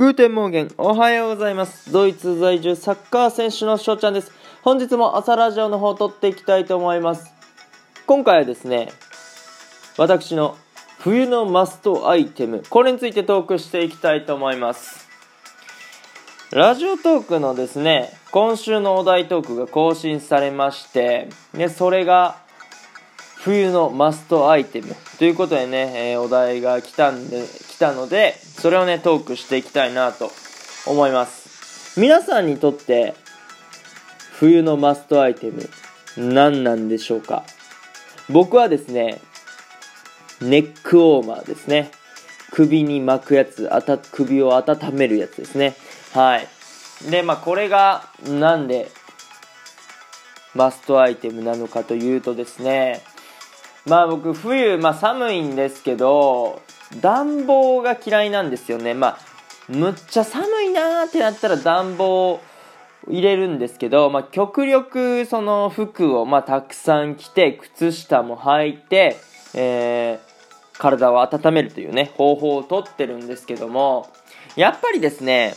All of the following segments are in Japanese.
Guten Morgen、おはようございます。ドイツ在住サッカー選手の翔ちゃんです。本日も朝ラジオの方を撮っていきたいと思います。今回はですね、私の冬のマストアイテム、これについてトークしていきたいと思います。 Radiotalk のですね、今週のお題トークが更新されまして、で、それが、冬のマストアイテム。ということでね、えーお題が来たんで来たのでそれをねトークしていきたいなと思います。皆さんにとって冬のマストアイテム何なんでしょうか？僕はですねネックウォーマーですね。首に巻くやつあた首を温めるやつですね。はい。でまあこれがなんでマストアイテムなのかというとですねまあ僕冬、まあ、寒いんですけど暖房が嫌いなんですよね。まあむっちゃ寒いなーってなったら暖房入れるんですけど、まあ、極力その服をまあたくさん着て靴下も履いて、えー体を温めるというね方法をとってるんですけどもやっぱりですね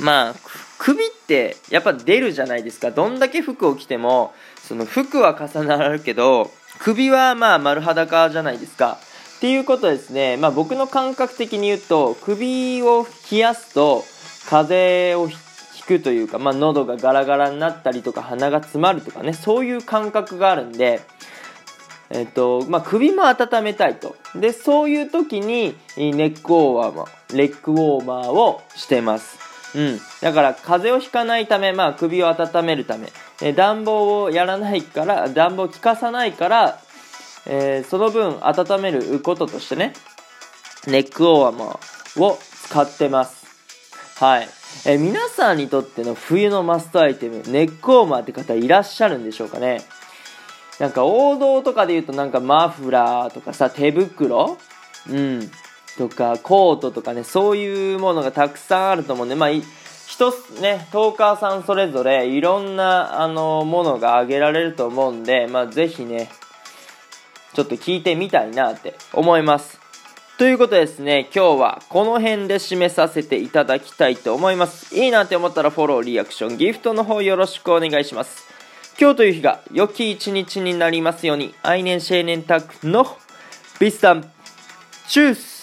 まあ首ってやっぱ出るじゃないですか。どんだけ服を着てもその服は重なるけど首はまあ丸裸じゃないですか。っていうことですね。まあ僕の感覚的に言うと首を冷やすと風邪をひくというか、まあ、喉がガラガラになったりとか鼻が詰まるとかねそういう感覚があるんでえっとまあ、首も温めたいと。でそういう時にネックウォーマーレッグウォーマーをしてます。うん、だから風邪をひかないため、まあ、首を温めるため、え暖房をやらないから暖房を効かさないから、えーその分温めることとしてねネックウォーマーを使ってます。はい、えー皆さんにとっての冬のマストアイテムネックウォーマーって方いらっしゃるんでしょうかね。なんか王道とかで言うとなんかマフラーとかさ手袋？うん。とかコートとかねそういうものがたくさんあると思うんでまあい一つねトーカーさんそれぞれいろんなあのものが挙げられると思うんでまあぜひねちょっと聞いてみたいなって思います。ということでですね今日はこの辺で締めさせていただきたいと思います。いいなって思ったらフォローリアクションギフトの方よろしくお願いします。今日という日が良き一日になりますようにアイネンシェーネンタックのビスタンチュース。